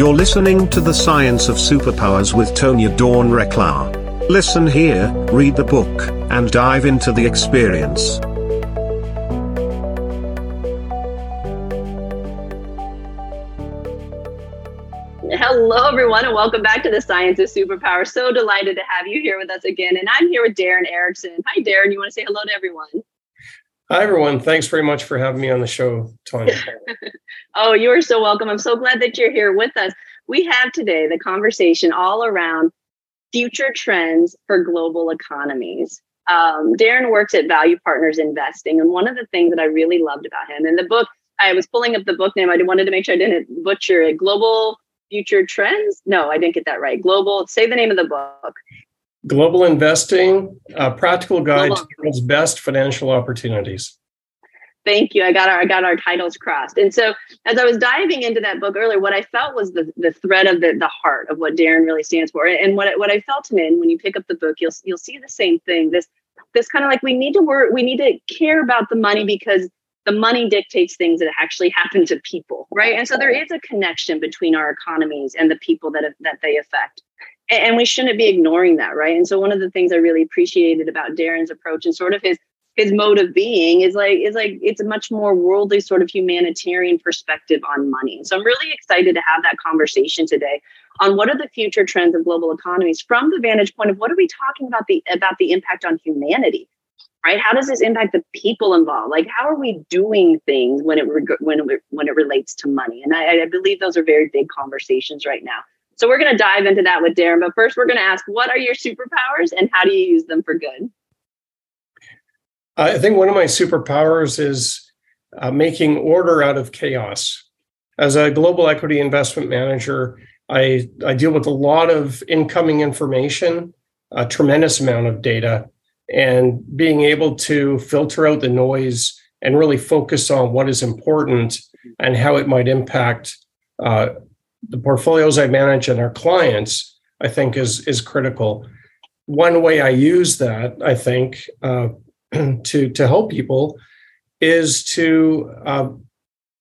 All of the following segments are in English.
You're listening to The Science of Superpowers with Tonya Dawn Recla. Listen here, read the book, and dive into the experience. Hello, everyone, and welcome back to the Science of Superpower. So delighted to have you here with us again. And I'm here with Darrin Erickson. Hi, Darrin. You want to say hello to everyone? Hi, everyone. Thanks very much for having me on the show, Tonya. oh, you are so welcome. I'm so glad that you're here with us. We have today the conversation all around future trends for global economies. Um, Darrin works at Value Partners Investing. And one of the things that I really loved about him in the book, I was pulling up the book name. I wanted to make sure I didn't butcher it. Global Future Trends? No, I didn't get that right. Global, say the name of the book. Global Investing, a practical guide Global. to the world's best financial opportunities. Thank you. I got our I got our titles crossed. And so as I was diving into that book earlier, what I felt was the the thread of the the heart of what Darrin really stands for. And what what I felt him in when you pick up the book, you'll you'll see the same thing. This this kind of like we need to work, we need to care about the money because the money dictates things that actually happen to people, right? And so there is a connection between our economies and the people that that they affect and we shouldn't be ignoring that right? And so one of the things i really appreciated about darrin's approach and sort of his his mode of being is like is like it's a much more worldly sort of humanitarian perspective on money. So i'm really excited to have that conversation today on what are the future trends of global economies from the vantage point of what are we talking about the about the impact on humanity right? How does this impact the people involved? Like how are we doing things when it when it, when it relates to money? And I, I believe those are very big conversations right now so we're going to dive into that with Darrin. But first, we're going to ask what are your superpowers and how do you use them for good? I think one of my superpowers is uh, making order out of chaos. As a global equity investment manager, I, I deal with a lot of incoming information, a tremendous amount of data, and being able to filter out the noise and really focus on what is important and how it might impact uh, the portfolios I manage and our clients, I think is is critical. One way I use that, I think, uh, to to help people, is to uh,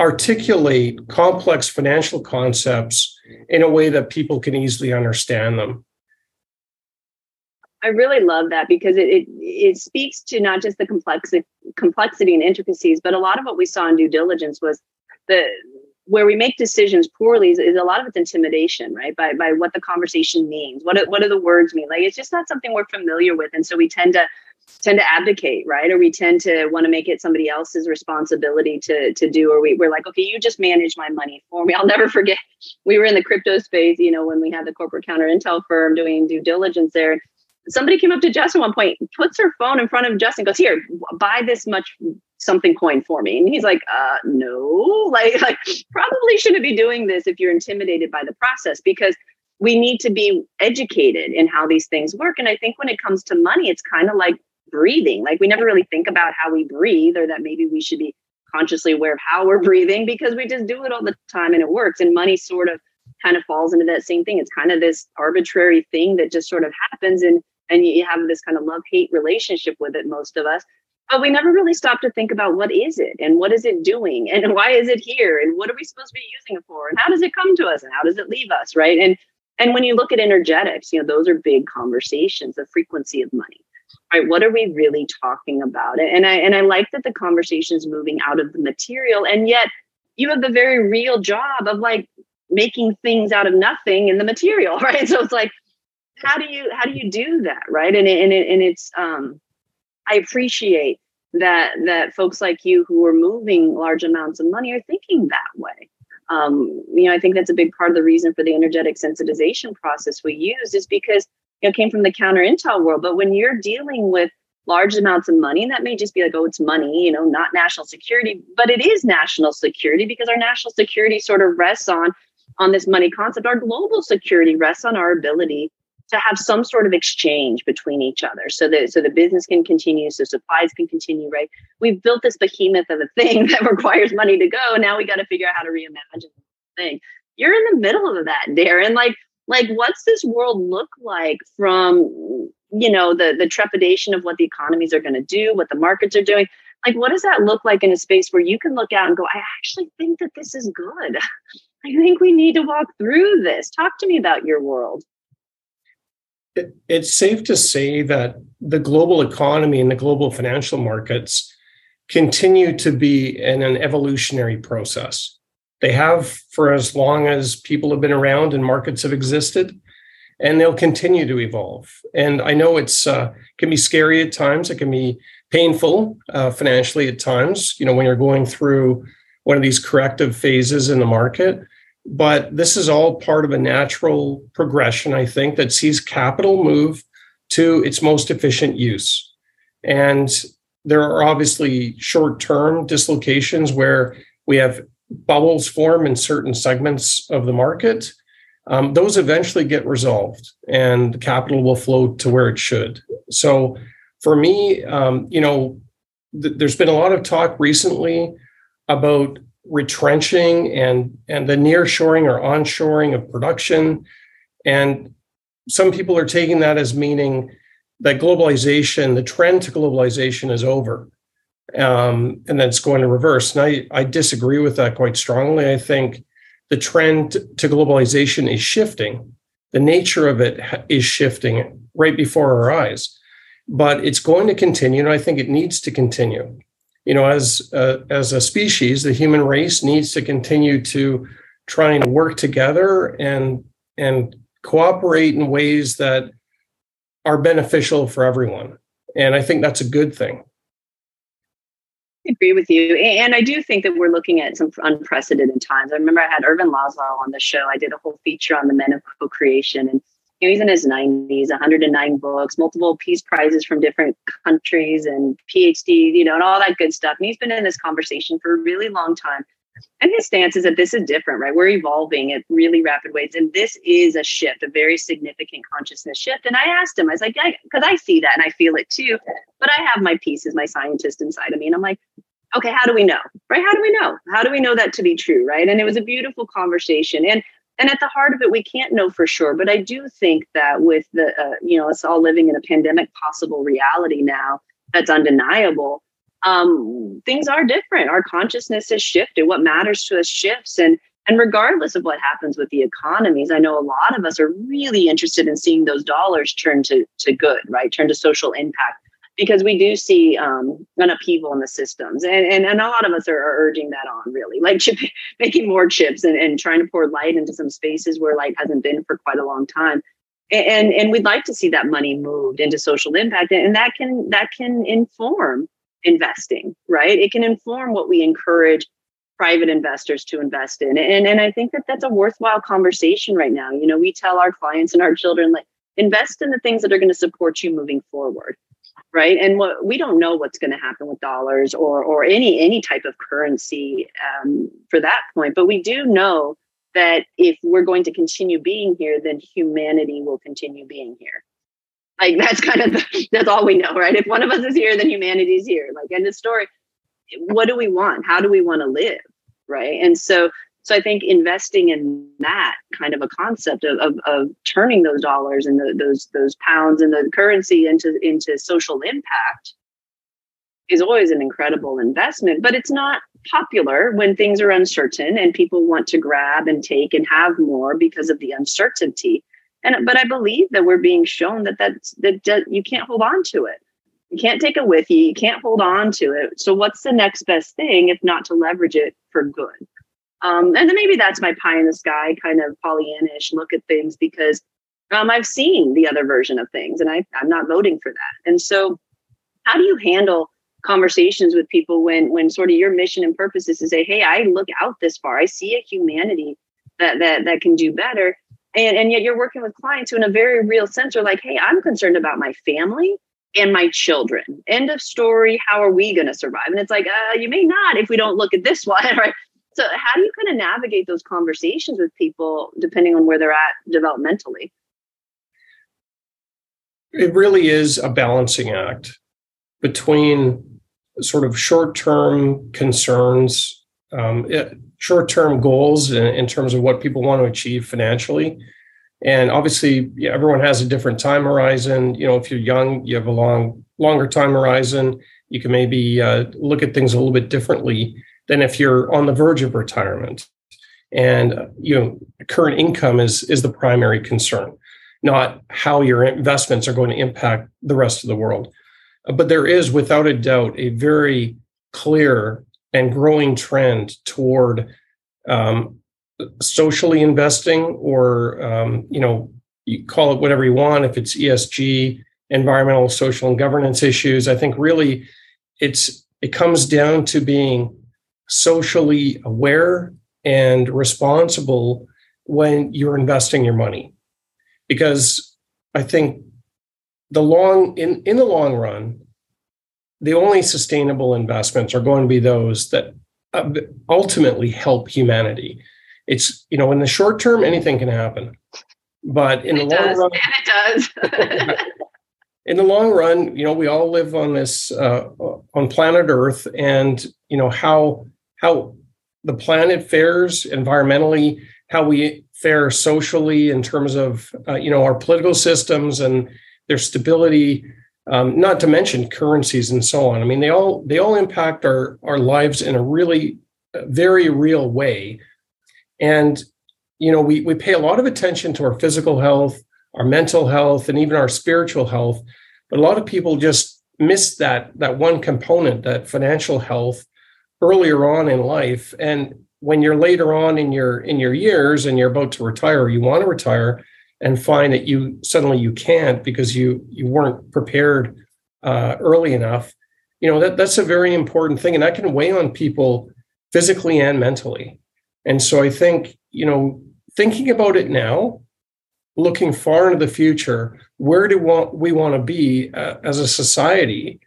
articulate complex financial concepts in a way that people can easily understand them. I really love that because it, it, it speaks to not just the complexity complexity and intricacies, but a lot of what we saw in due diligence was the where we make decisions poorly is, is, a lot of it's intimidation, right? By by what the conversation means, what what do the words mean? Like it's just not something we're familiar with, and so we tend to tend to abdicate, right? Or we tend to want to make it somebody else's responsibility to to do. Or we, we're like, okay, you just manage my money for me. I'll never forget. We were in the crypto space, you know, when we had the corporate counter intel firm doing due diligence there. Somebody came up to Justin one point, puts her phone in front of Justin, goes, "Here, buy this much something coin for me. And he's like uh no. Like like probably shouldn't be doing this if you're intimidated by the process because we need to be educated in how these things work. And i think when it comes to money it's kind of like breathing. Like we never really think about how we breathe or that maybe we should be consciously aware of how we're breathing because we just do it all the time and it works. And money sort of kind of falls into that same thing. It's kind of this arbitrary thing that just sort of happens and and you have this kind of love hate relationship with it most of us but we never really stop to think about what is it and what is it doing and why is it here and what are we supposed to be using it for and how does it come to us and how does it leave us right? And and when you look at energetics you know those are big conversations the frequency of money right? What are we really talking about? And i and i like that the conversation is moving out of the material and yet you have the very real job of like making things out of nothing in the material right? So it's like how do you how do you do that right? And it, and, it, and it's um I appreciate that that folks like you who are moving large amounts of money are thinking that way. Um, you know, I think that's a big part of the reason for the energetic sensitization process we use is because you know came from the counter intel world. But when you're dealing with large amounts of money, that may just be like, oh, it's money, you know, not national security, but it is national security because our national security sort of rests on on this money concept. Our global security rests on our ability to have some sort of exchange between each other so that so the business can continue so supplies can continue right? We've built this behemoth of a thing that requires money to go. Now we got to figure out how to reimagine the thing. You're in the middle of that darrin. Like like what's this world look like from you know the the trepidation of what the economies are going to do what the markets are doing? Like what does that look like in a space where you can look out and go i actually think that this is good. I think we need to walk through this. Talk to me about your world it, it's safe to say that the global economy and the global financial markets continue to be in an evolutionary process they have for as long as people have been around and markets have existed and they'll continue to evolve and i know it's uh, can be scary at times it can be painful uh, financially at times, you know, when you're going through one of these corrective phases in the market. But this is all part of a natural progression, I think, that sees capital move to its most efficient use. And there are obviously short term dislocations where we have bubbles form in certain segments of the market. Um, those eventually get resolved and capital will flow to where it should. So for me, um, you know, th- there's been a lot of talk recently about retrenching and and the nearshoring or onshoring of production, and some people are taking that as meaning that globalization, the trend to globalization, is over, um, and that's going to reverse. And I I disagree with that quite strongly. I think the trend to globalization is shifting. The nature of it is shifting right before our eyes but it's going to continue, and I think it needs to continue. You know, as uh, as a species, the human race needs to continue to try and work together and and cooperate in ways that are beneficial for everyone. And I think that's a good thing. I agree with you. And I do think that we're looking at some unprecedented times. I remember I had Ervin Laszlo on the show. I did a whole feature on the men of co-creation. And know, he's in his 90s, 109 books, multiple peace prizes from different countries and PhD, you know, and all that good stuff. And he's been in this conversation for a really long time. And his stance is that this is different, right? We're evolving at really rapid rates. And this is a shift, a very significant consciousness shift. And I asked him, I was like, because I, I see that and I feel it too. But I have my pieces, my scientist inside of me. And I'm like, okay, how do we know? Right? How do we know? How do we know that to be true? Right. And it was a beautiful conversation. And and at the heart of it we can't know for sure but i do think that with the uh, you know us all living in a pandemic possible reality now that's undeniable um, things are different. Our consciousness has shifted. What matters to us shifts. And and regardless of what happens with the economies i know a lot of us are really interested in seeing those dollars turn to to good right? Turn to social impact because we do see um, an upheaval in the systems and, and, and a lot of us are, are urging that on really like chip, making more chips and, and trying to pour light into some spaces where light hasn't been for quite a long time. And and we'd like to see that money moved into social impact and that can that can inform investing right? It can inform what we encourage private investors to invest in and and i think that that's a worthwhile conversation right now. You know we tell our clients and our children like invest in the things that are going to support you moving forward right? And what we don't know what's going to happen with dollars or or any any type of currency um, for that point but we do know that if we're going to continue being here then humanity will continue being here. Like that's kind of the, that's all we know right? If one of us is here then humanity is here. Like end of story. What do we want? How do we want to live right? And so so I think investing in that kind of a concept of, of, of turning those dollars and the, those those pounds and the currency into into social impact is always an incredible investment. But it's not popular when things are uncertain and people want to grab and take and have more because of the uncertainty. And but I believe that we're being shown that that's that you can't hold on to it. You can't take it with you. You can't hold on to it. So what's the next best thing if not to leverage it for good? Um, and then maybe that's my pie in the sky kind of Pollyannish look at things because um, I've seen the other version of things and I, I'm not voting for that. And so, how do you handle conversations with people when when sort of your mission and purpose is to say, "Hey, I look out this far. I see a humanity that that that can do better," and and yet you're working with clients who, in a very real sense, are like, "Hey, I'm concerned about my family." and my children. End of story. How are we going to survive? And it's like, uh, you may not if we don't look at this one, right? So, how do you kind of navigate those conversations with people depending on where they're at developmentally? It really is a balancing act between sort of short term concerns, um, short term goals in, in, terms of what people want to achieve financially. And obviously, yeah, everyone has a different time horizon. You know, if you're young, you have a long, longer time horizon You can maybe uh, look at things a little bit differently than if you're on the verge of retirement. And you know, current income is is the primary concern, not how your investments are going to impact the rest of the world. But there is, without a doubt, a very clear and growing trend toward um, socially investing, or um, you know, you call it whatever you want. If it's ESG, environmental, social, and governance issues, I think really it's it comes down to being socially aware and responsible when you're investing your money. Because i think the long in in the long run the only sustainable investments are going to be those that uh, ultimately help humanity. It's you know in the short term anything can happen. But in it the long does. run and it does. In the long run, you know, we all live on this uh, on planet Earth, and you know how how the planet fares environmentally, how we fare socially in terms of uh, you know our political systems and their stability. Um, not to mention currencies and so on. I mean, they all they all impact our our lives in a really uh, very real way, and you know we we pay a lot of attention to our physical health our mental health and even our spiritual health but a lot of people just miss that that one component that financial health earlier on in life and when you're later on in your in your years and you're about to retire you want to retire and find that you suddenly you can't because you you weren't prepared uh, early enough you know that that's a very important thing and that can weigh on people physically and mentally and so i think you know thinking about it now looking far into the future, where do we want to be uh, as a society?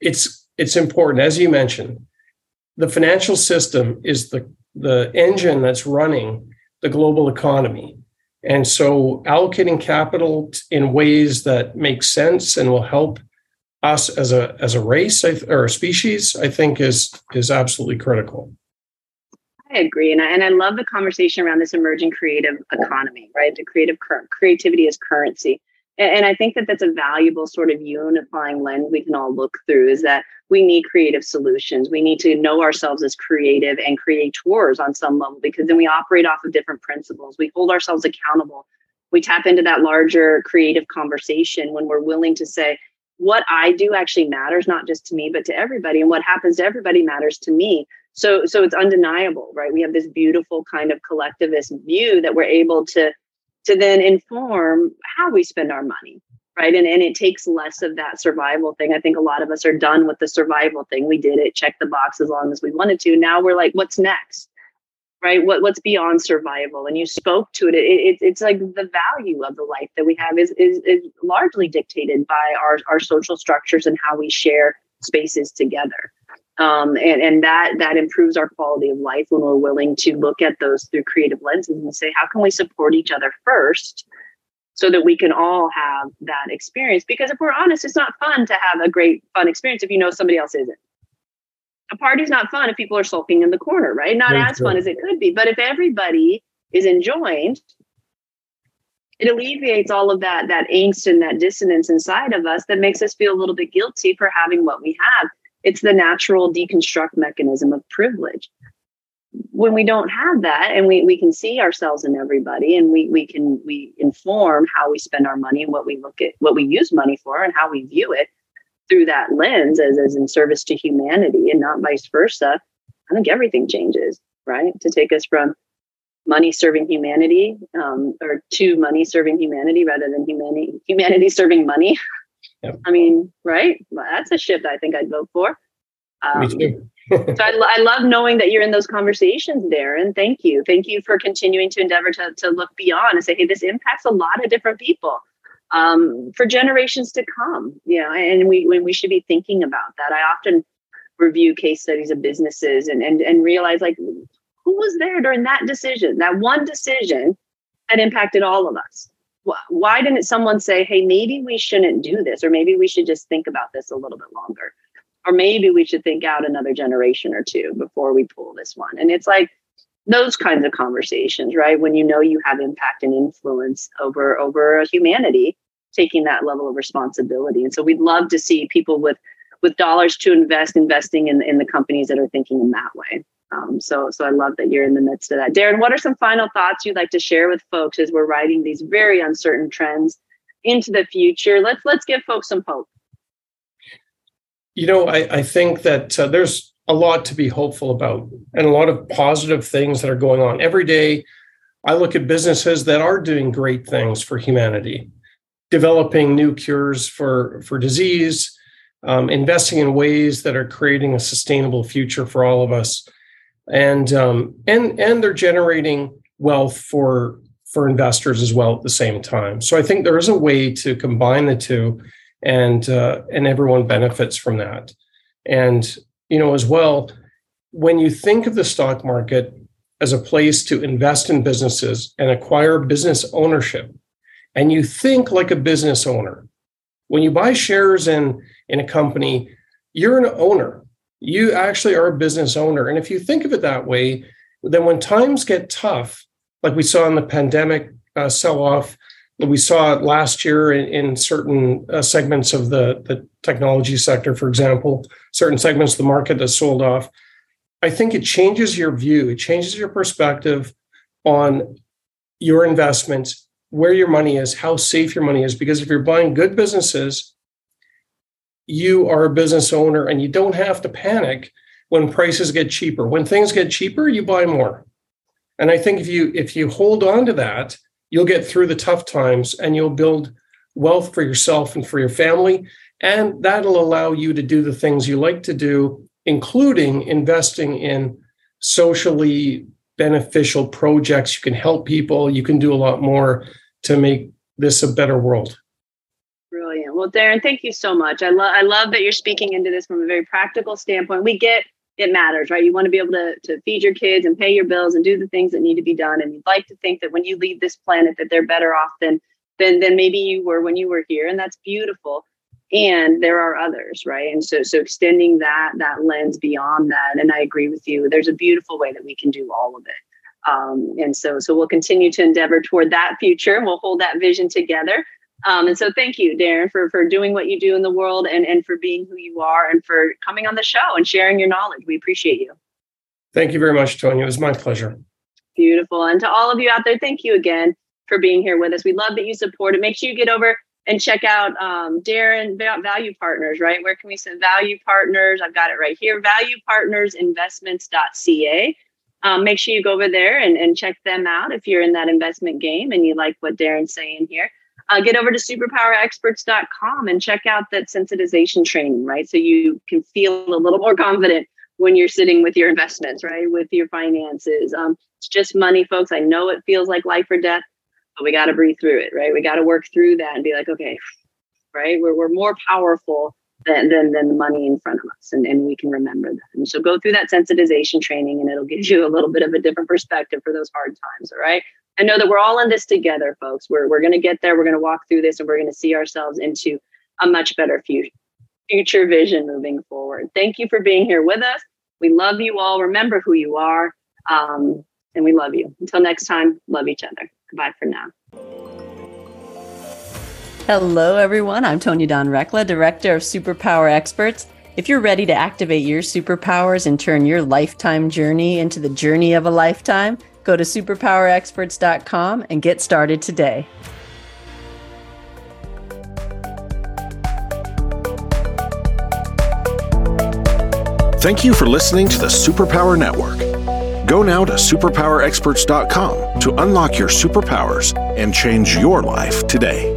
It's it's important, as you mentioned. The financial system is the the engine that's running the global economy, and so allocating capital in ways that make sense and will help us as a as a race or a species, I think is is absolutely critical. I agree, and I, and I love the conversation around this emerging creative economy, right? The creative cur- creativity is currency, and, and I think that that's a valuable sort of unifying lens we can all look through. Is that we need creative solutions. We need to know ourselves as creative and creators on some level because then we operate off of different principles. We hold ourselves accountable. We tap into that larger creative conversation when we're willing to say, what I do actually matters, not just to me, but to everybody. And what happens to everybody matters to me. So, so it's undeniable, right? We have this beautiful kind of collectivist view that we're able to, to then inform how we spend our money, right? And, and it takes less of that survival thing. I think a lot of us are done with the survival thing. We did it, check the box as long as we wanted to. Now we're like, what's next? right what, what's beyond survival and you spoke to it. It, it. it's like the value of the life that we have is, is is largely dictated by our our social structures and how we share spaces together um, and and that that improves our quality of life when we're willing to look at those through creative lenses and say how can we support each other first so that we can all have that experience because if we're honest it's not fun to have a great fun experience if you know somebody else isn't a party's not fun if people are sulking in the corner, right? Not That's as fun as it could be. But if everybody is enjoined, it alleviates all of that that angst and that dissonance inside of us that makes us feel a little bit guilty for having what we have. It's the natural deconstruct mechanism of privilege. When we don't have that and we, we can see ourselves in everybody and we, we can we inform how we spend our money and what we look at what we use money for and how we view it, through that lens as, as in service to humanity and not vice versa, I think everything changes, right? To take us from money serving humanity um, or to money serving humanity rather than humanity humanity serving money. Yep. I mean, right? Well, that's a shift I think I'd vote for. Um, Me too. so I, I love knowing that you're in those conversations, Darrin. Thank you. Thank you for continuing to endeavor to, to look beyond and say, hey, this impacts a lot of different people um, for generations to come. You know, and we when we should be thinking about that. I often review case studies of businesses and and and realize like who was there during that decision, that one decision that impacted all of us. Why didn't someone say, "Hey, maybe we shouldn't do this," or maybe we should just think about this a little bit longer, or maybe we should think out another generation or two before we pull this one? And it's like those kinds of conversations right when you know you have impact and influence over over humanity taking that level of responsibility and so we'd love to see people with with dollars to invest, investing in, in the companies that are thinking in that way. Um, so, so I love that you're in the midst of that. Darrin, what are some final thoughts you'd like to share with folks as we're riding these very uncertain trends into the future? Let's let's give folks some hope. You know, I, I think that uh, there's a lot to be hopeful about and a lot of positive things that are going on every day. I look at businesses that are doing great things for humanity, developing new cures for for disease, um, investing in ways that are creating a sustainable future for all of us, and um, and and they're generating wealth for for investors as well at the same time. So I think there is a way to combine the two, and uh, and everyone benefits from that. And you know as well, when you think of the stock market as a place to invest in businesses and acquire business ownership, and you think like a business owner, when you buy shares in in a company, you're an owner. You actually are a business owner. And if you think of it that way, then when times get tough, like we saw in the pandemic uh, sell off, we saw it last year in, in certain uh, segments of the, the technology sector, for example, certain segments of the market that sold off. I think it changes your view, it changes your perspective on your investments, where your money is, how safe your money is. Because if you're buying good businesses you are a business owner and you don't have to panic when prices get cheaper. When things get cheaper, you buy more. And I think if you if you hold on to that, you'll get through the tough times and you'll build wealth for yourself and for your family and that'll allow you to do the things you like to do including investing in socially beneficial projects you can help people you can do a lot more to make this a better world Brilliant. well, Darrin, thank you so much. I love I love that you're speaking into this from a very practical standpoint. We get it matters, right? You want to be able to, to feed your kids and pay your bills and do the things that need to be done. And you'd like to think that when you leave this planet that they're better off than than than maybe you were when you were here. And that's beautiful. And there are others, right? And so so extending that that lens beyond that. And I agree with you. There's a beautiful way that we can do all of it. Um, and so so we'll continue to endeavor toward that future. We'll hold that vision together. Um, and so thank you, Darrin, for, for doing what you do in the world and, and for being who you are and for coming on the show and sharing your knowledge. We appreciate you. Thank you very much, Tony. It was my pleasure. Beautiful. And to all of you out there, thank you again for being here with us. We love that you support it. Make sure you get over and check out um, Darrin Value Partners, right? Where can we send Value Partners? I've got it right here valuepartnersinvestments.ca. Um, make sure you go over there and, and check them out if you're in that investment game and you like what Darrin's saying here uh, get over to superpowerexperts.com and check out that sensitization training, right? So you can feel a little more confident when you're sitting with your investments, right? With your finances. Um, it's just money, folks. I know it feels like life or death, but we got to breathe through it, right? We got to work through that and be like, okay, right? We're, we're more powerful than, than, than the money in front of us. And, and we can remember that. And so go through that sensitization training and it'll give you a little bit of a different perspective for those hard times. All right. I know that we're all in this together, folks. We're, we're going to get there. We're going to walk through this and we're going to see ourselves into a much better future, future vision moving forward. Thank you for being here with us. We love you all. Remember who you are. Um, and we love you. Until next time, love each other. Goodbye for now. Hello, everyone. I'm Tonya Dawn Recla, Director of Superpower Experts. If you're ready to activate your superpowers and turn your lifetime journey into the journey of a lifetime, Go to superpowerexperts.com and get started today. Thank you for listening to the Superpower Network. Go now to superpowerexperts.com to unlock your superpowers and change your life today.